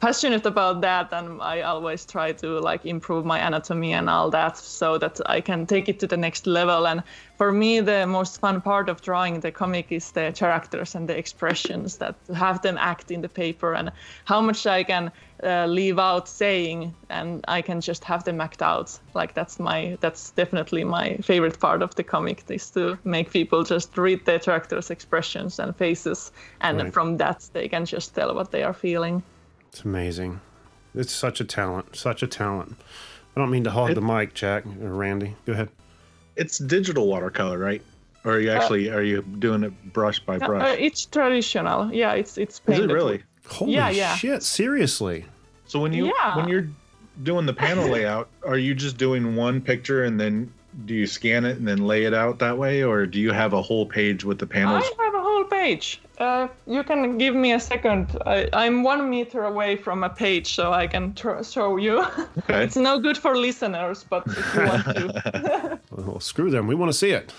passionate about that and i always try to like improve my anatomy and all that so that i can take it to the next level and for me the most fun part of drawing the comic is the characters and the expressions that have them act in the paper and how much i can uh, leave out saying and i can just have them act out like that's my that's definitely my favorite part of the comic is to make people just read the characters expressions and faces and Right. from that they can just tell what they are feeling It's amazing. It's such a talent. Such a talent. I don't mean to hog the mic, Jack or Randy. Go ahead. It's digital watercolor, right? Or are you actually are you doing it brush by Uh, brush? uh, it's traditional yeah it's it's Is it really? Holy Yeah, yeah. shit! Seriously. So when you Yeah. when you're doing the panel layout, are you just doing one picture and then do you scan it and then lay it out that way, or do you have a whole page with the panels? I have a whole page. Uh, you can give me a second. I, I'm one meter away from a page, so I can tr- show you. Okay. it's no good for listeners, but if you want to. Well, screw them. We want to see it.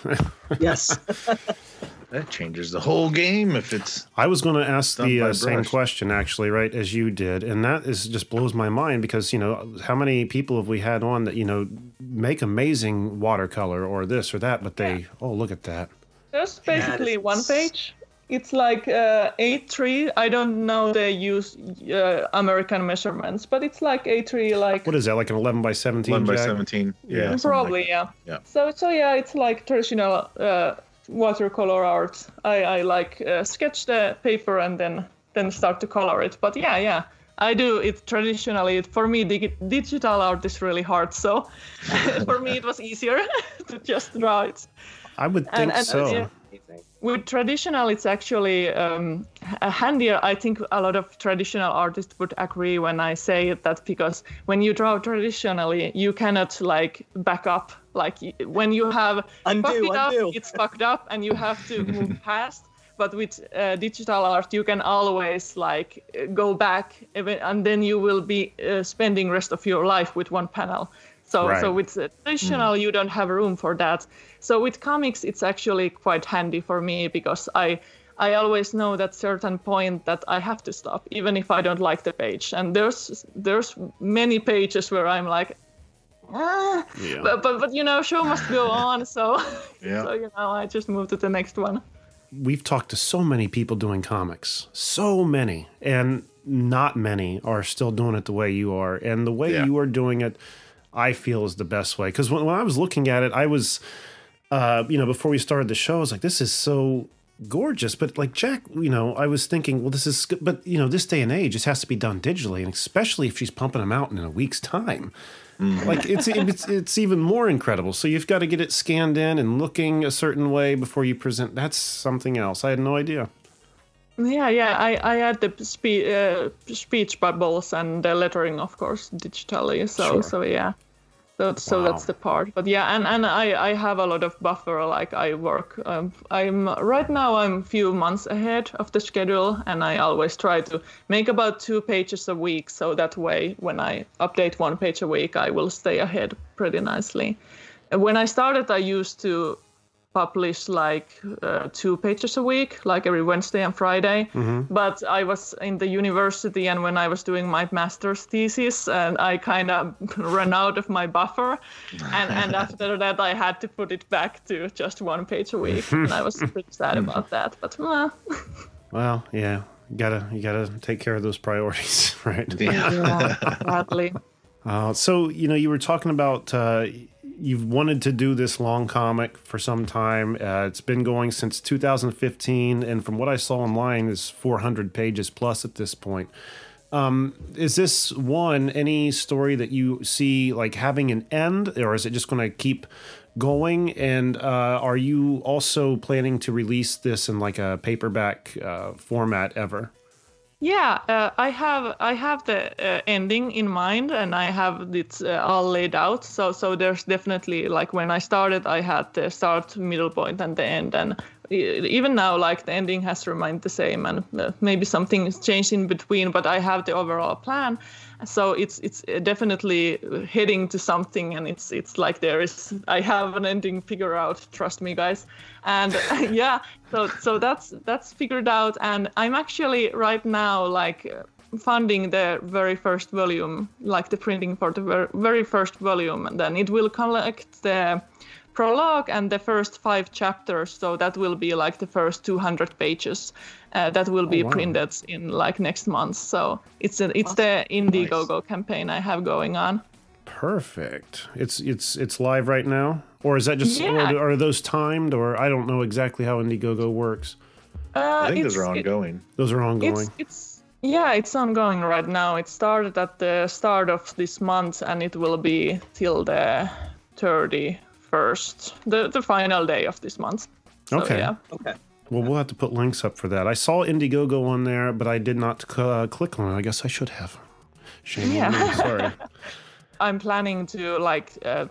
Yes. That changes the whole game if it's I was going to ask the uh, same question actually, right as you did, and that is just blows my mind because you know how many people have we had on that you know make amazing watercolor or this or that, but they oh look at that. There's Yeah, basically it's- one page. It's like uh, A3. I don't know they use uh, American measurements, but it's like A3, like What is that like an eleven by seventeen? 11 by Jack? 17. Yeah. something like Probably, that. yeah. Yeah. So, so yeah, it's like traditional uh, watercolor art. I, I like uh, sketch the paper and then then start to color it. But yeah, yeah, I do it traditionally. For me, dig- digital art is really hard. So for me, it was easier to just draw it. I would think And- and, so. yeah. with traditional it's actually um, handier i think a lot of traditional artists would agree when i say that because when you draw traditionally you cannot like back up like when you have Undo, fucked it undo. up it's fucked up and you have to move past but with uh, digital art you can always like uh, go back and then you will be uh, spending rest of your life with one panel. So Right. so with traditional you don't have room for that. So with comics it's actually quite handy for me because i i always know that certain point that i have to stop even if i don't like the page. And there's there's many pages where i'm like ah, Yeah. but, but but you know show must go on so Yeah. so you know i just moved to the next one we've talked to so many people doing comics, so many, and not many are still doing it the way you are. And the way Yeah. you are doing it, I feel is the best way. Because when, when I was looking at it, I was, uh, you know, before we started the show, I was like, this is so gorgeous. But like Jack, you know, I was thinking, well, this is, good. but you know, this day and age, this has to be done digitally, and especially if she's pumping them out in a week's time. Like it's, it's it's even more incredible. So you've got to get it scanned in and looking a certain way before you present. That's something else. I had no idea. yeah yeah i i add the spe- uh, speech bubbles and the lettering of course digitally so Sure. so yeah so, so that's the part. But yeah and and i i have a lot of buffer like i work um, i'm right now i'm a few months ahead of the schedule and i always try to make about two pages a week so that way when i update one page a week i will stay ahead pretty nicely. When i started i used to publish like uh, two pages a week, like every Wednesday and Friday. But I was in the university, and when I was doing my master's thesis, and I kind of ran out of my buffer, and and after that I had to put it back to just one page a week, and I was pretty sad about that. But uh, Well, yeah, you gotta you gotta take care of those priorities, right? yeah, sadly. Uh, so you know, you were talking about uh, you've wanted to do this long comic for some time. Uh, it's been going since 2015, and from what I saw online, is 400 pages plus at this point. Um, is this one any story that you see like having an end, or is it just going to keep going? And uh, are you also planning to release this in like a paperback uh, format ever? Yeah, uh, I have I have the uh, ending in mind, and I have it uh, all laid out. So so there's definitely like when I started, I had the start, middle point, and the end, and even now like the ending has remained the same, and uh, maybe something has changed in between, but I have the overall plan. So it's it's definitely heading to something, and it's it's like there is I have an ending figured out. Trust me, guys. And yeah, so so that's that's figured out, and I'm actually right now like funding the very first volume, like the printing for the very first volume, and then it will collect the prologue and the first five chapters. So that will be like the first 200 pages uh, that will be wow. printed in like next month. So it's a, it's the Indiegogo campaign I have going on. Perfect. It's it's it's live right now, or is that just Yeah. or are those timed, or I don't know exactly how Indiegogo works. Uh, I think those it's- are it- ongoing. Those are ongoing. It's it's yeah, it's ongoing right now. It started at the start of this month, and it will be till the thirty first, the the final day of this month. So, Okay. Yeah. Okay. Well, we'll have to put links up for that. I saw Indiegogo on there, but I did not uh, click on it. I guess I should have. Shame Yeah. on me. Sorry. I'm planning to like uh,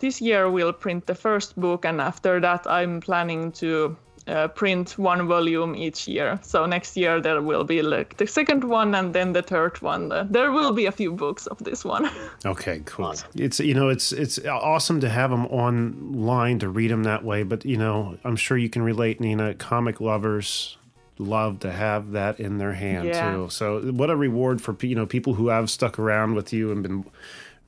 this year we'll print the first book, and after that I'm planning to uh, print one volume each year. So next year there will be like the second one, and then the third one. Uh, there will be a few books of this one. Okay, cool. It's you know it's it's awesome to have them online to read them that way, but you know I'm sure you can relate, Nina. Comic lovers love to have that in their hand Yeah. too. So what a reward for you know people who have stuck around with you and been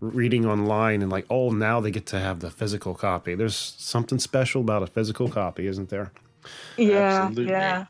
reading online and like oh now they get to have the physical copy. There's something special about a physical copy, isn't there? Yeah Absolutely. yeah.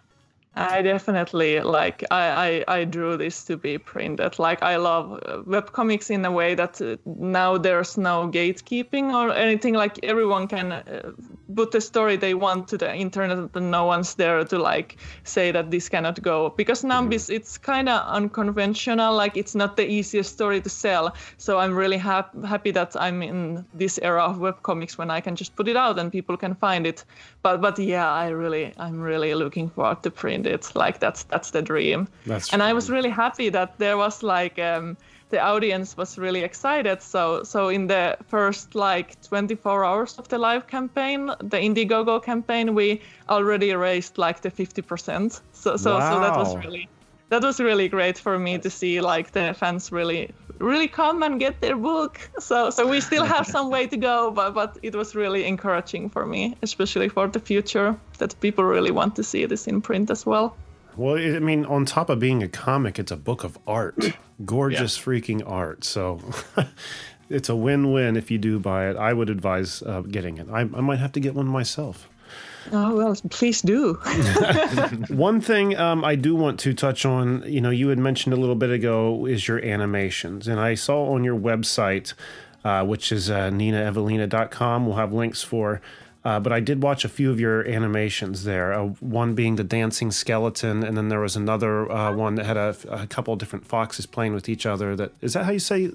I definitely like I, I i drew this to be printed. Like i love uh, webcomics in a way that uh, now there's no gatekeeping or anything. Like everyone can uh, put the story they want to the internet and no one's there to like say that this cannot go. Because Numb is mm-hmm. it's kind of unconventional like it's not the easiest story to sell. So I'm really hap- happy that I'm in this era of webcomics when I can just put it out and people can find it but but yeah I really I'm really looking forward to print it like that's that's the dream that's and. I was really happy that there was like um the audience was really excited. So so in the first like 24 hours of the live campaign, the Indiegogo campaign, we already raised like the 50%. So so wow. so that was really that was really great for me to see like the fans really really come and get their book. So so we still have some way to go, but but it was really encouraging for me, especially for the future, that people really want to see this in print as well. Well, I mean, on top of being a comic, it's a book of art, gorgeous yeah. freaking art. So it's a win-win if you do buy it. I would advise uh, getting it. I, I might have to get one myself. Oh well, please do. One thing um, I do want to touch on, you know, you had mentioned a little bit ago, is your animations, and I saw on your website, uh, which is uh, niinaeveliina.com. We'll have links for uh, but I did watch a few of your animations there. Uh, one being the dancing skeleton, and then there was another uh, one that had a, a, couple of different foxes playing with each other. That is that how you say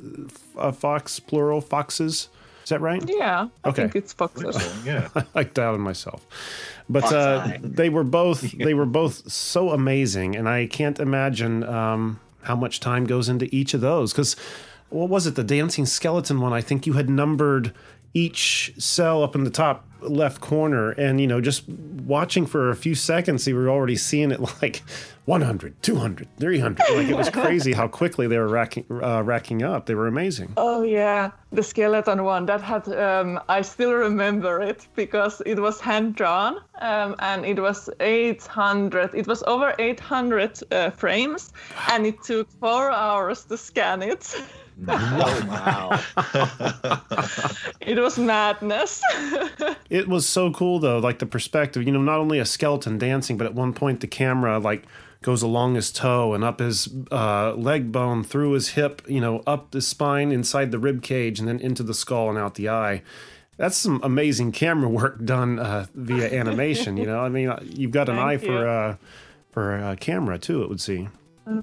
uh, fox plural foxes? Is that right? Yeah. I okay. think it's foxes. yeah. I doubted myself, but uh, they were both they were both so amazing, and I can't imagine um, how much time goes into each of those because what was it the dancing skeleton one? I think you had numbered each cell up in the top left corner and you know just watching for a few seconds you were already seeing it like 100 200 300 like it was crazy how quickly they were racking uh, racking up. They were amazing. Oh yeah. The skeleton one that had um, i still remember it because it was hand drawn um, and it was 800 it was over 800 uh, frames and it took four hours to scan it wow. it was madness. it was so cool though, like the perspective, you know, not only a skeleton dancing, but at one point the camera like goes along his toe and up his uh, leg bone, through his hip, you know, up the spine, inside the rib cage, and then into the skull and out the eye. That's some amazing camera work done uh, via animation. You know, I mean, uh, you've got an Thank eye you. for uh, for a camera too. It would seem.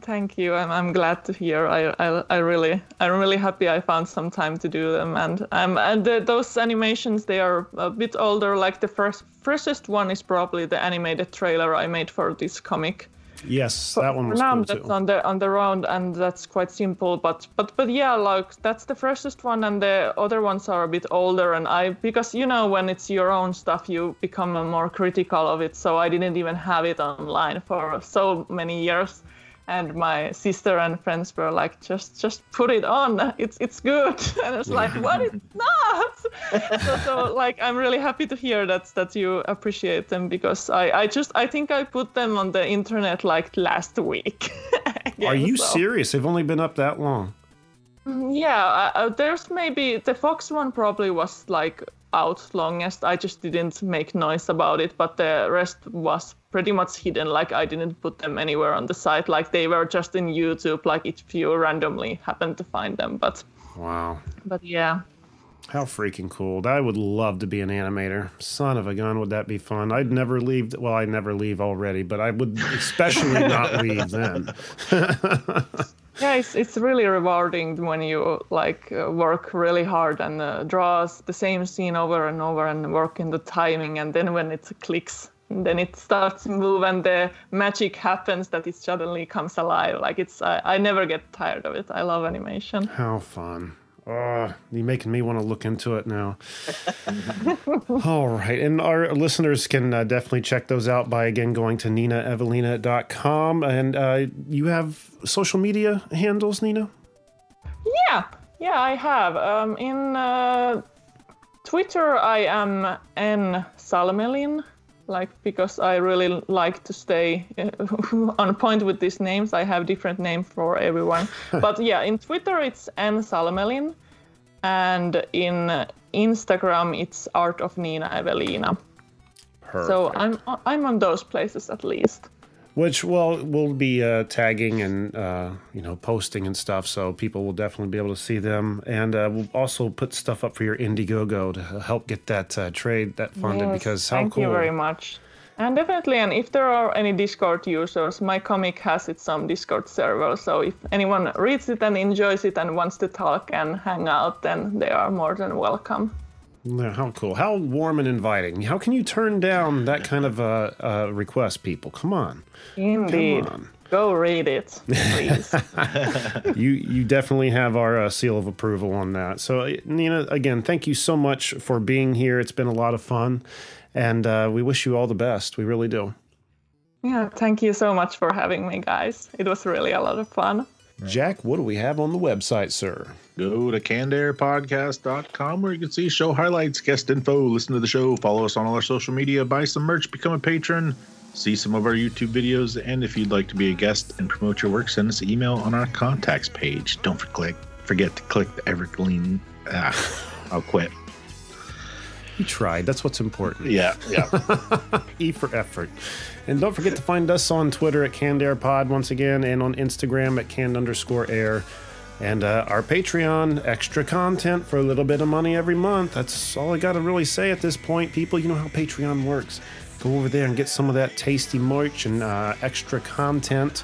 Thank you. I'm, I'm glad to hear. I, I, I really I'm really happy I found some time to do them. And um and the, those animations they are a bit older. Like the first freshest one is probably the animated trailer I made for this comic. Yes, that one was now cool that's too. on the on the round, and that's quite simple. But but but yeah, like that's the freshest one, and the other ones are a bit older. And I because you know when it's your own stuff, you become more critical of it. So I didn't even have it online for so many years and my sister and friends were like just just put it on. It's it's good. And it's like what? It's not! So, so like i'm really happy to hear that that you appreciate them because i i just i think i put them on the internet like last week. Again, are you so. serious? They've only been up that long. Mm, yeah uh, there's maybe the fox one probably was like out longest. I just didn't make noise about it, but the rest was pretty much hidden. Like I didn't put them anywhere on the site. Like they were just in YouTube. Like if you randomly happened to find them, but wow. But yeah. How freaking cool! I would love to be an animator. Son of a gun, would that be fun? I'd never leave. Well, I'd never leave already, but I would especially not leave then. yeah it's, it's really rewarding when you like uh, work really hard and uh, draws the same scene over and over and work in the timing and then when it clicks then it starts to move and the magic happens that it suddenly comes alive. Like it's I, I never get tired of it. I love animation. How fun Oh, you're making me want to look into it now. All right. And our listeners can uh, definitely check those out by, again, going to niinaeveliina.com. And uh, you have social media handles, Nina? Yeah. Yeah, I have. Um, in uh, Twitter, I am N Salmelin like because I really like to stay uh, on point with these names. I have different name for everyone. but yeah, in Twitter it's N Salmelin, and in Instagram it's Art of Nina Eveliina. Perfect. So I'm I'm on those places at least. Which well we'll be uh, tagging and uh, you know posting and stuff, so people will definitely be able to see them. And uh, we'll also put stuff up for your Indiegogo to help get that uh, trade that funded Yes, because how thank cool! you very much. And definitely, and if there are any Discord users, my comic has its own Discord server. So if anyone reads it and enjoys it and wants to talk and hang out, then they are more than welcome. Yeah, how cool! How warm and inviting! How can you turn down that kind of uh, uh, request, people? Come on, Indeed. come on. Go read it, please. you you definitely have our uh, seal of approval on that. So uh, Nina, again, thank you so much for being here. It's been a lot of fun, and uh, we wish you all the best. We really do. yeah, thank you so much for having me, guys. It was really a lot of fun. Jack, what do we have on the website, sir? Go to cannedairpodcast.com where you can see show highlights, guest info, listen to the show, follow us on all our social media, buy some merch, become a patron, see some of our YouTube videos, and if you'd like to be a guest and promote your work, send us an email on our contacts page. Don't forget, forget to click the Evergreen. Ah, I'll quit. You tried. That's what's important. Yeah, yeah. E for effort. And don't forget to find us on Twitter at Canned Air Pod once again, and on Instagram at canned underscore air. And uh, our Patreon, extra content for a little bit of money every month. That's all I got to really say at this point, people. You know how Patreon works. Go over there and get some of that tasty merch and uh, extra content.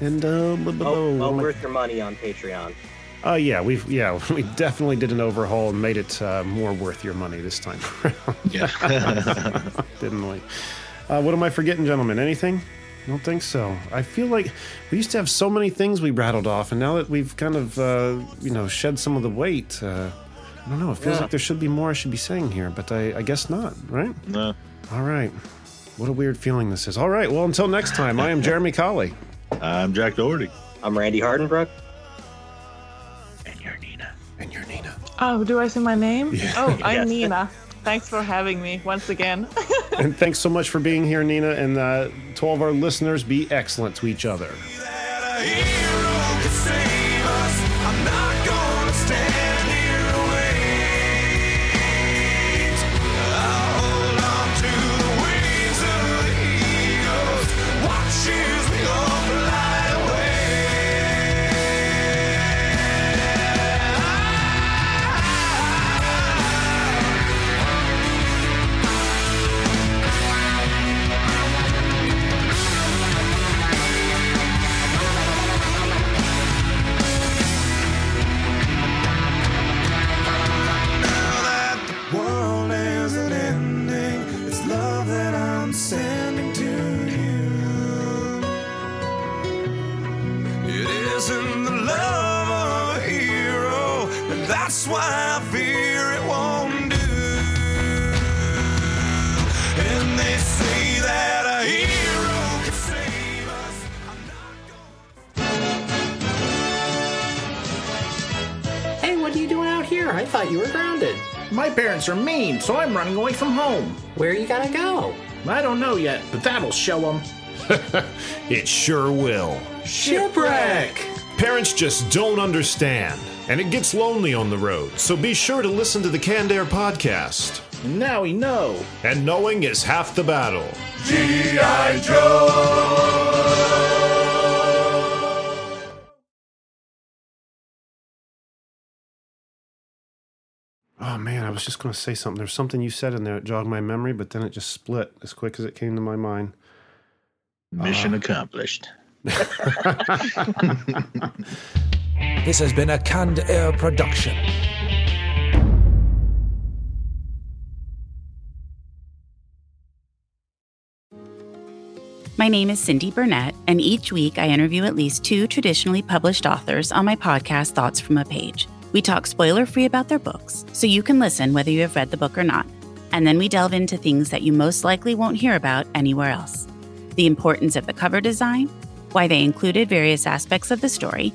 And uh, blah, blah, Well, blah. well worth your money on Patreon. Uh, yeah, we've yeah we definitely did an overhaul and made it uh, more worth your money this time around, yeah. didn't we? Uh, what am I forgetting, gentlemen? Anything? I don't think so. I feel like we used to have so many things we rattled off, and now that we've kind of uh, you know shed some of the weight, uh, I don't know. It feels Yeah. like there should be more I should be saying here, but I, I guess not. Right? No. All right. What a weird feeling this is. All right. Well, until next time, I am Jeremy Colley. I'm Jack Doherty. I'm Randy Hardenbrook. And you're Nina. And you're Nina. Oh, do I say my name? Oh, I'm Yes. Nina. Thanks for having me once again. And thanks so much for being here, Nina. And uh, to all of our listeners, be excellent to each other. That's why I fear it won't do. And they say that a hero can save us. I'm not Hey, what are you doing out here? I thought you were grounded. My parents are mean, so I'm running away from home. Where are you gotta go? I don't know yet, but that'll show them. It sure will. Shipwreck! Parents just don't understand, and it gets lonely on the road, so be sure to listen to the Canned Air podcast. And now we know. And knowing is half the battle. G.I. Joe! Oh man, I was just going to say something. There's something you said in there that jogged my memory, but then it just split as quick as it came to my mind. Mission uh, accomplished. This has been a Canned Air production. My name is Cindy Burnett, and each week I interview at least two traditionally published authors on my podcast, Thoughts from a Page. We talk spoiler free about their books, so you can listen whether you have read the book or not. And then we delve into things that you most likely won't hear about anywhere else the importance of the cover design, why they included various aspects of the story,